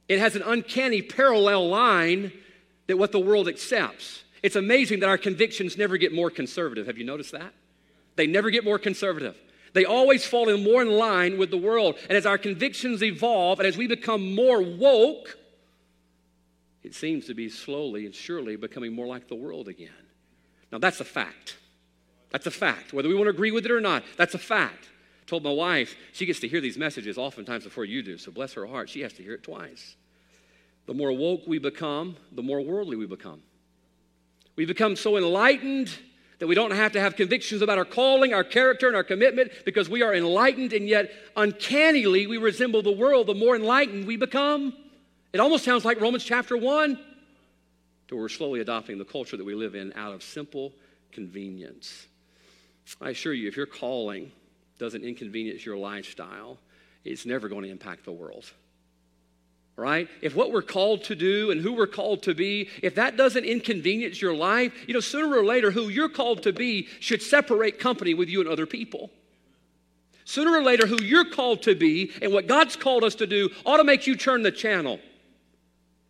it has an uncanny parallel line that what the world accepts. It's amazing that our convictions never get more conservative. Have you noticed that? They never get more conservative. They always fall in more in line with the world. And as our convictions evolve and as we become more woke, it seems to be slowly and surely becoming more like the world again. Now, that's a fact. That's a fact. Whether we want to agree with it or not, that's a fact. I told my wife, she gets to hear these messages oftentimes before you do, so bless her heart, she has to hear it twice. The more woke we become, the more worldly we become. We become so enlightened that we don't have to have convictions about our calling, our character, and our commitment because we are enlightened, and yet uncannily we resemble the world the more enlightened we become. It almost sounds like Romans chapter 1, to where we're slowly adopting the culture that we live in out of simple convenience. I assure you, if your calling doesn't inconvenience your lifestyle, it's never going to impact the world right? If what we're called to do and who we're called to be, if that doesn't inconvenience your life, you know, sooner or later, who you're called to be should separate company with you and other people. Sooner or later, who you're called to be and what God's called us to do ought to make you turn the channel.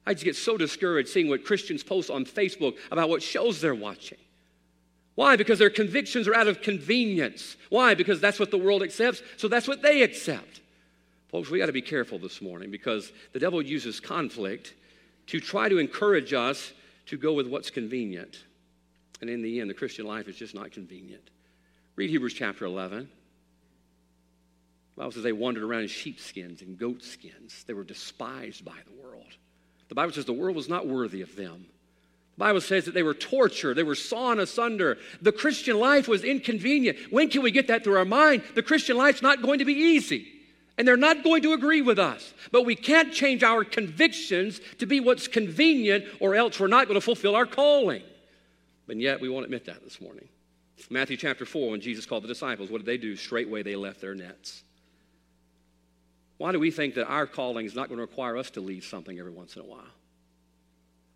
I just get so discouraged seeing what Christians post on Facebook about what shows they're watching. Why? Because their convictions are out of convenience. Why? Because that's what the world accepts, so that's what they accept. Folks, we got to be careful this morning because the devil uses conflict to try to encourage us to go with what's convenient. And in the end, the Christian life is just not convenient. Read Hebrews chapter 11. The Bible says they wandered around in sheepskins and goatskins. They were despised by the world. The Bible says the world was not worthy of them. The Bible says that they were tortured, they were sawn asunder. The Christian life was inconvenient. When can we get that through our mind? The Christian life's not going to be easy and they're not going to agree with us. But we can't change our convictions to be what's convenient, or else we're not going to fulfill our calling. And yet, we won't admit that this morning. Matthew chapter 4, when Jesus called the disciples, what did they do? Straightway they left their nets. Why do we think that our calling is not going to require us to leave something every once in a while?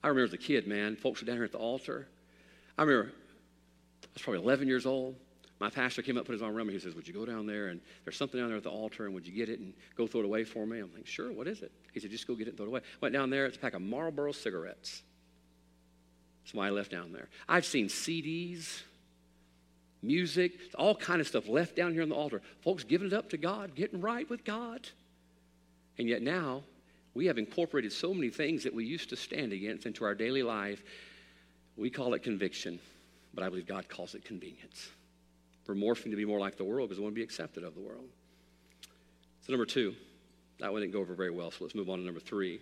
I remember as a kid, man, folks were down here at the altar. I remember I was probably 11 years old my pastor came up, put his arm around me. He says, Would you go down there and there's something down there at the altar and would you get it and go throw it away for me? I'm like, Sure, what is it? He said, Just go get it and throw it away. Went down there, it's a pack of Marlboro cigarettes. Somebody left down there. I've seen CDs, music, all kind of stuff left down here on the altar. Folks giving it up to God, getting right with God. And yet now, we have incorporated so many things that we used to stand against into our daily life. We call it conviction, but I believe God calls it convenience. We're morphing to be more like the world because we want to be accepted of the world. So, number two, that one didn't go over very well, so let's move on to number three.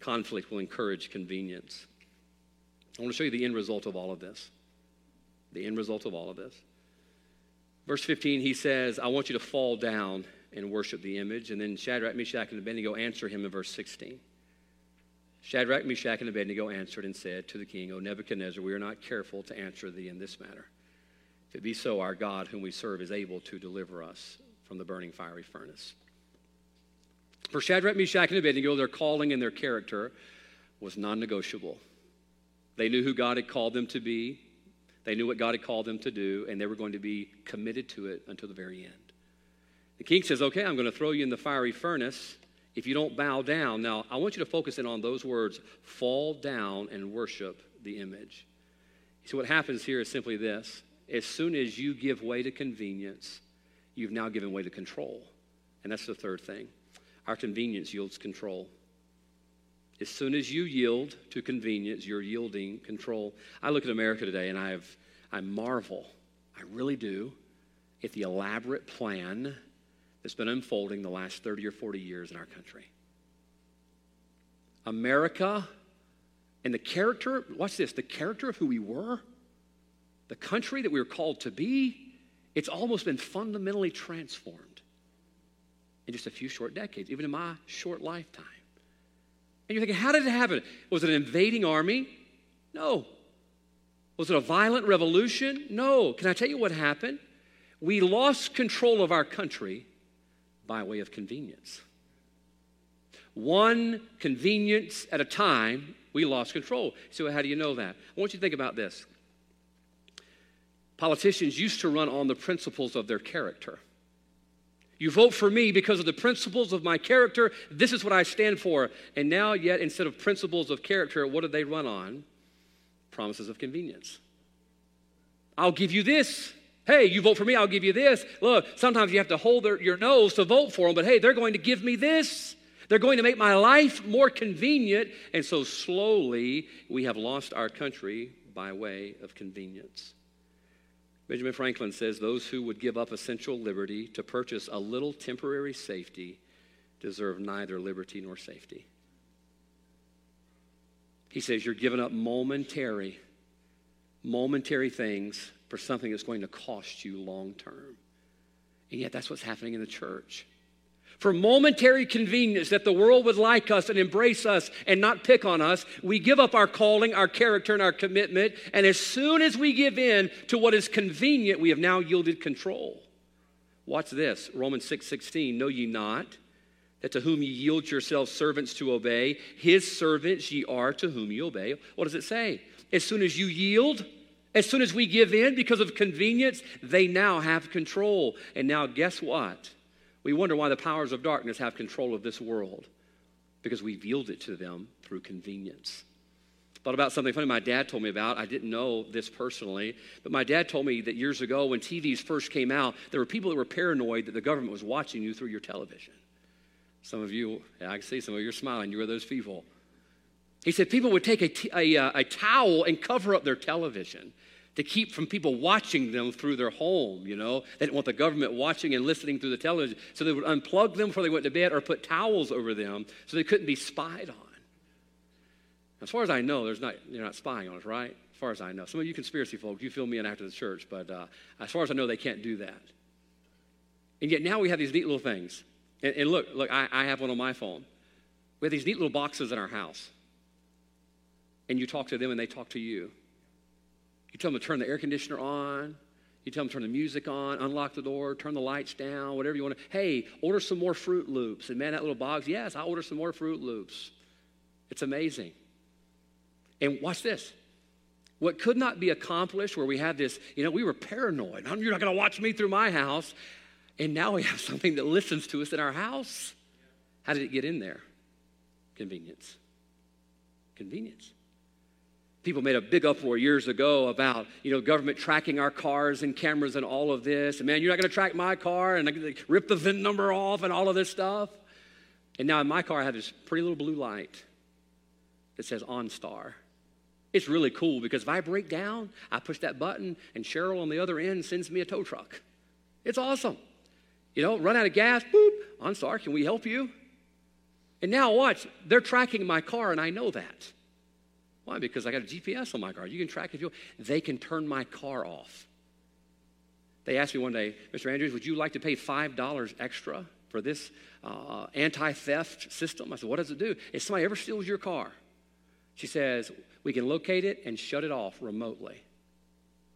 Conflict will encourage convenience. I want to show you the end result of all of this. The end result of all of this. Verse 15, he says, I want you to fall down and worship the image. And then Shadrach, Meshach, and Abednego answer him in verse 16. Shadrach, Meshach, and Abednego answered and said to the king, O Nebuchadnezzar, we are not careful to answer thee in this matter. If it be so, our God, whom we serve, is able to deliver us from the burning fiery furnace. For Shadrach, Meshach, and Abednego, their calling and their character was non negotiable. They knew who God had called them to be, They knew what God had called them to do, and they were going to be committed to it until the very end. The king says, Okay, I'm going to throw you in the fiery furnace if you don't bow down. Now, I want you to focus in on those words fall down and worship the image. So, what happens here is simply this as soon as you give way to convenience, you've now given way to control. And that's the third thing. Our convenience yields control. As soon as you yield to convenience, you're yielding control. I look at America today and I, have, I marvel, I really do, at the elaborate plan that's been unfolding the last 30 or 40 years in our country. America and the character, watch this, the character of who we were, the country that we were called to be, it's almost been fundamentally transformed in just a few short decades, even in my short lifetime. And you're thinking, how did it happen? Was it an invading army? No. Was it a violent revolution? No. Can I tell you what happened? We lost control of our country by way of convenience. One convenience at a time, we lost control. So, how do you know that? I want you to think about this. Politicians used to run on the principles of their character. You vote for me because of the principles of my character. This is what I stand for. And now, yet, instead of principles of character, what do they run on? Promises of convenience. I'll give you this. Hey, you vote for me, I'll give you this. Look, sometimes you have to hold their, your nose to vote for them, but hey, they're going to give me this. They're going to make my life more convenient. And so slowly, we have lost our country by way of convenience. Benjamin Franklin says those who would give up essential liberty to purchase a little temporary safety deserve neither liberty nor safety. He says you're giving up momentary, momentary things for something that's going to cost you long term. And yet, that's what's happening in the church for momentary convenience that the world would like us and embrace us and not pick on us, we give up our calling, our character, and our commitment. And as soon as we give in to what is convenient, we have now yielded control. Watch this Romans 6 16. Know ye not that to whom ye yield yourselves servants to obey, his servants ye are to whom ye obey. What does it say? As soon as you yield, as soon as we give in because of convenience, they now have control. And now, guess what? We wonder why the powers of darkness have control of this world because we've yielded to them through convenience. Thought about something funny my dad told me about. I didn't know this personally, but my dad told me that years ago when TVs first came out, there were people that were paranoid that the government was watching you through your television. Some of you, yeah, I can see some of you are smiling. You were those people. He said people would take a, uh, a towel and cover up their television to keep from people watching them through their home, you know. They didn't want the government watching and listening through the television. So they would unplug them before they went to bed or put towels over them so they couldn't be spied on. As far as I know, there's not, you're not spying on us, right? As far as I know. Some of you conspiracy folks, you fill me in after the church, but uh, as far as I know, they can't do that. And yet now we have these neat little things. And, and look, look, I, I have one on my phone. We have these neat little boxes in our house. And you talk to them and they talk to you. You tell them to turn the air conditioner on. You tell them to turn the music on, unlock the door, turn the lights down, whatever you want to. Hey, order some more Froot Loops. And man, that little box, yes, I'll order some more Froot Loops. It's amazing. And watch this. What could not be accomplished, where we had this, you know, we were paranoid. You're not going to watch me through my house. And now we have something that listens to us in our house. How did it get in there? Convenience. Convenience. People made a big uproar years ago about, you know, government tracking our cars and cameras and all of this. And man, you're not going to track my car and rip the VIN number off and all of this stuff. And now in my car, I have this pretty little blue light that says OnStar. It's really cool because if I break down, I push that button and Cheryl on the other end sends me a tow truck. It's awesome. You know, run out of gas, boop, OnStar, can we help you? And now watch, they're tracking my car and I know that. Why? Because I got a GPS on my car. You can track if you They can turn my car off. They asked me one day, Mr. Andrews, would you like to pay $5 extra for this uh, anti theft system? I said, What does it do? If somebody ever steals your car, she says, we can locate it and shut it off remotely.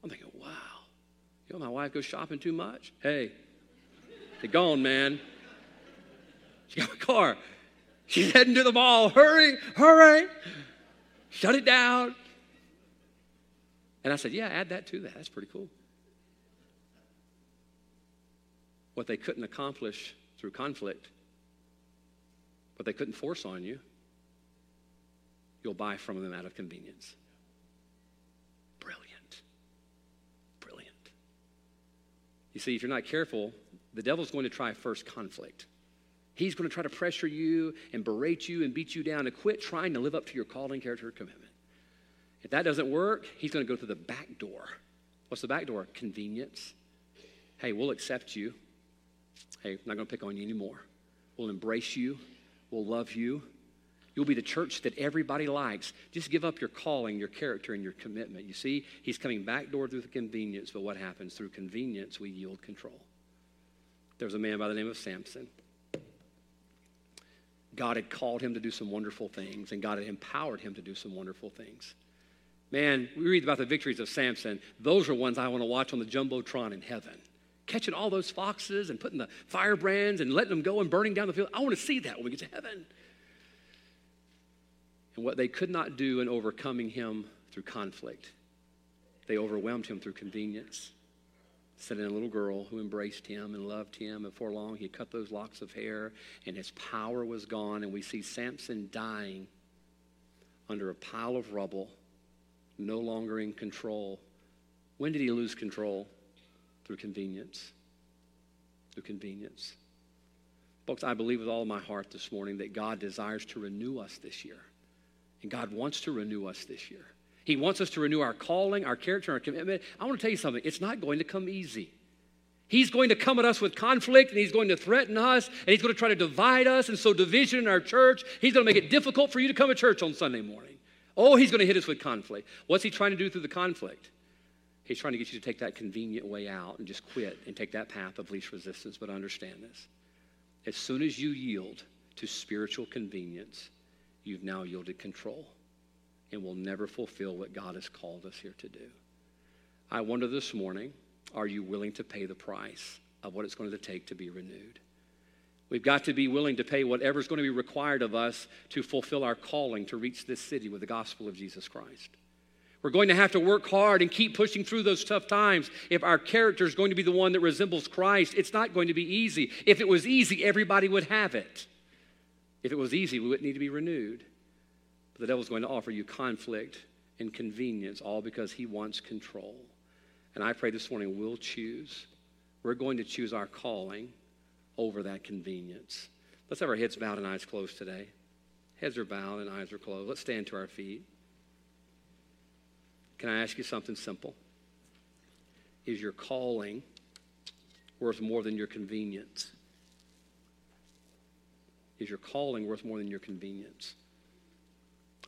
I'm thinking, wow. You know, my wife goes shopping too much. Hey, they're gone, man. She got my car. She's heading to the mall. Hurry, hurry. Shut it down. And I said, Yeah, add that to that. That's pretty cool. What they couldn't accomplish through conflict, what they couldn't force on you, you'll buy from them out of convenience. Brilliant. Brilliant. You see, if you're not careful, the devil's going to try first conflict. He's going to try to pressure you and berate you and beat you down to quit trying to live up to your calling, character, commitment. If that doesn't work, he's going to go through the back door. What's the back door? Convenience. Hey, we'll accept you. Hey, I'm not going to pick on you anymore. We'll embrace you. We'll love you. You'll be the church that everybody likes. Just give up your calling, your character, and your commitment. You see, he's coming back door through the convenience, but what happens? Through convenience, we yield control. There was a man by the name of Samson. God had called him to do some wonderful things, and God had empowered him to do some wonderful things. Man, we read about the victories of Samson. Those are ones I want to watch on the Jumbotron in heaven. Catching all those foxes and putting the firebrands and letting them go and burning down the field. I want to see that when we get to heaven. And what they could not do in overcoming him through conflict, they overwhelmed him through convenience. Sent in a little girl who embraced him and loved him, and for long he cut those locks of hair, and his power was gone. And we see Samson dying under a pile of rubble, no longer in control. When did he lose control? Through convenience. Through convenience. Folks, I believe with all my heart this morning that God desires to renew us this year. And God wants to renew us this year. He wants us to renew our calling, our character, our commitment. I want to tell you something. It's not going to come easy. He's going to come at us with conflict and he's going to threaten us and he's going to try to divide us and sow division in our church. He's going to make it difficult for you to come to church on Sunday morning. Oh, he's going to hit us with conflict. What's he trying to do through the conflict? He's trying to get you to take that convenient way out and just quit and take that path of least resistance. But understand this as soon as you yield to spiritual convenience, you've now yielded control and will never fulfill what God has called us here to do. I wonder this morning are you willing to pay the price of what it's going to take to be renewed? We've got to be willing to pay whatever's going to be required of us to fulfill our calling to reach this city with the gospel of Jesus Christ. We're going to have to work hard and keep pushing through those tough times. If our character is going to be the one that resembles Christ, it's not going to be easy. If it was easy, everybody would have it. If it was easy, we wouldn't need to be renewed. The devil's going to offer you conflict and convenience, all because he wants control. And I pray this morning we'll choose. We're going to choose our calling over that convenience. Let's have our heads bowed and eyes closed today. Heads are bowed and eyes are closed. Let's stand to our feet. Can I ask you something simple? Is your calling worth more than your convenience? Is your calling worth more than your convenience?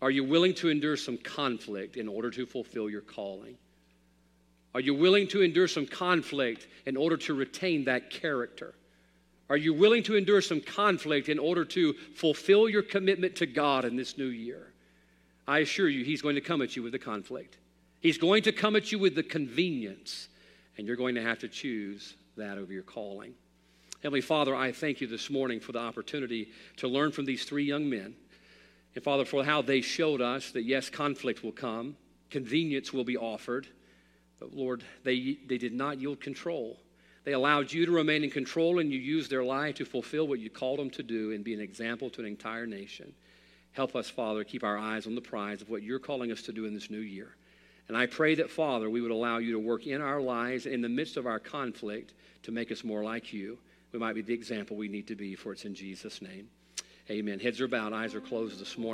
Are you willing to endure some conflict in order to fulfill your calling? Are you willing to endure some conflict in order to retain that character? Are you willing to endure some conflict in order to fulfill your commitment to God in this new year? I assure you, He's going to come at you with the conflict. He's going to come at you with the convenience, and you're going to have to choose that over your calling. Heavenly Father, I thank you this morning for the opportunity to learn from these three young men. And Father, for how they showed us that yes, conflict will come, convenience will be offered, but Lord, they, they did not yield control. They allowed you to remain in control and you used their life to fulfill what you called them to do and be an example to an entire nation. Help us, Father, keep our eyes on the prize of what you're calling us to do in this new year. And I pray that, Father, we would allow you to work in our lives in the midst of our conflict to make us more like you. We might be the example we need to be, for it's in Jesus' name. Amen. Heads are bowed, eyes are closed this morning.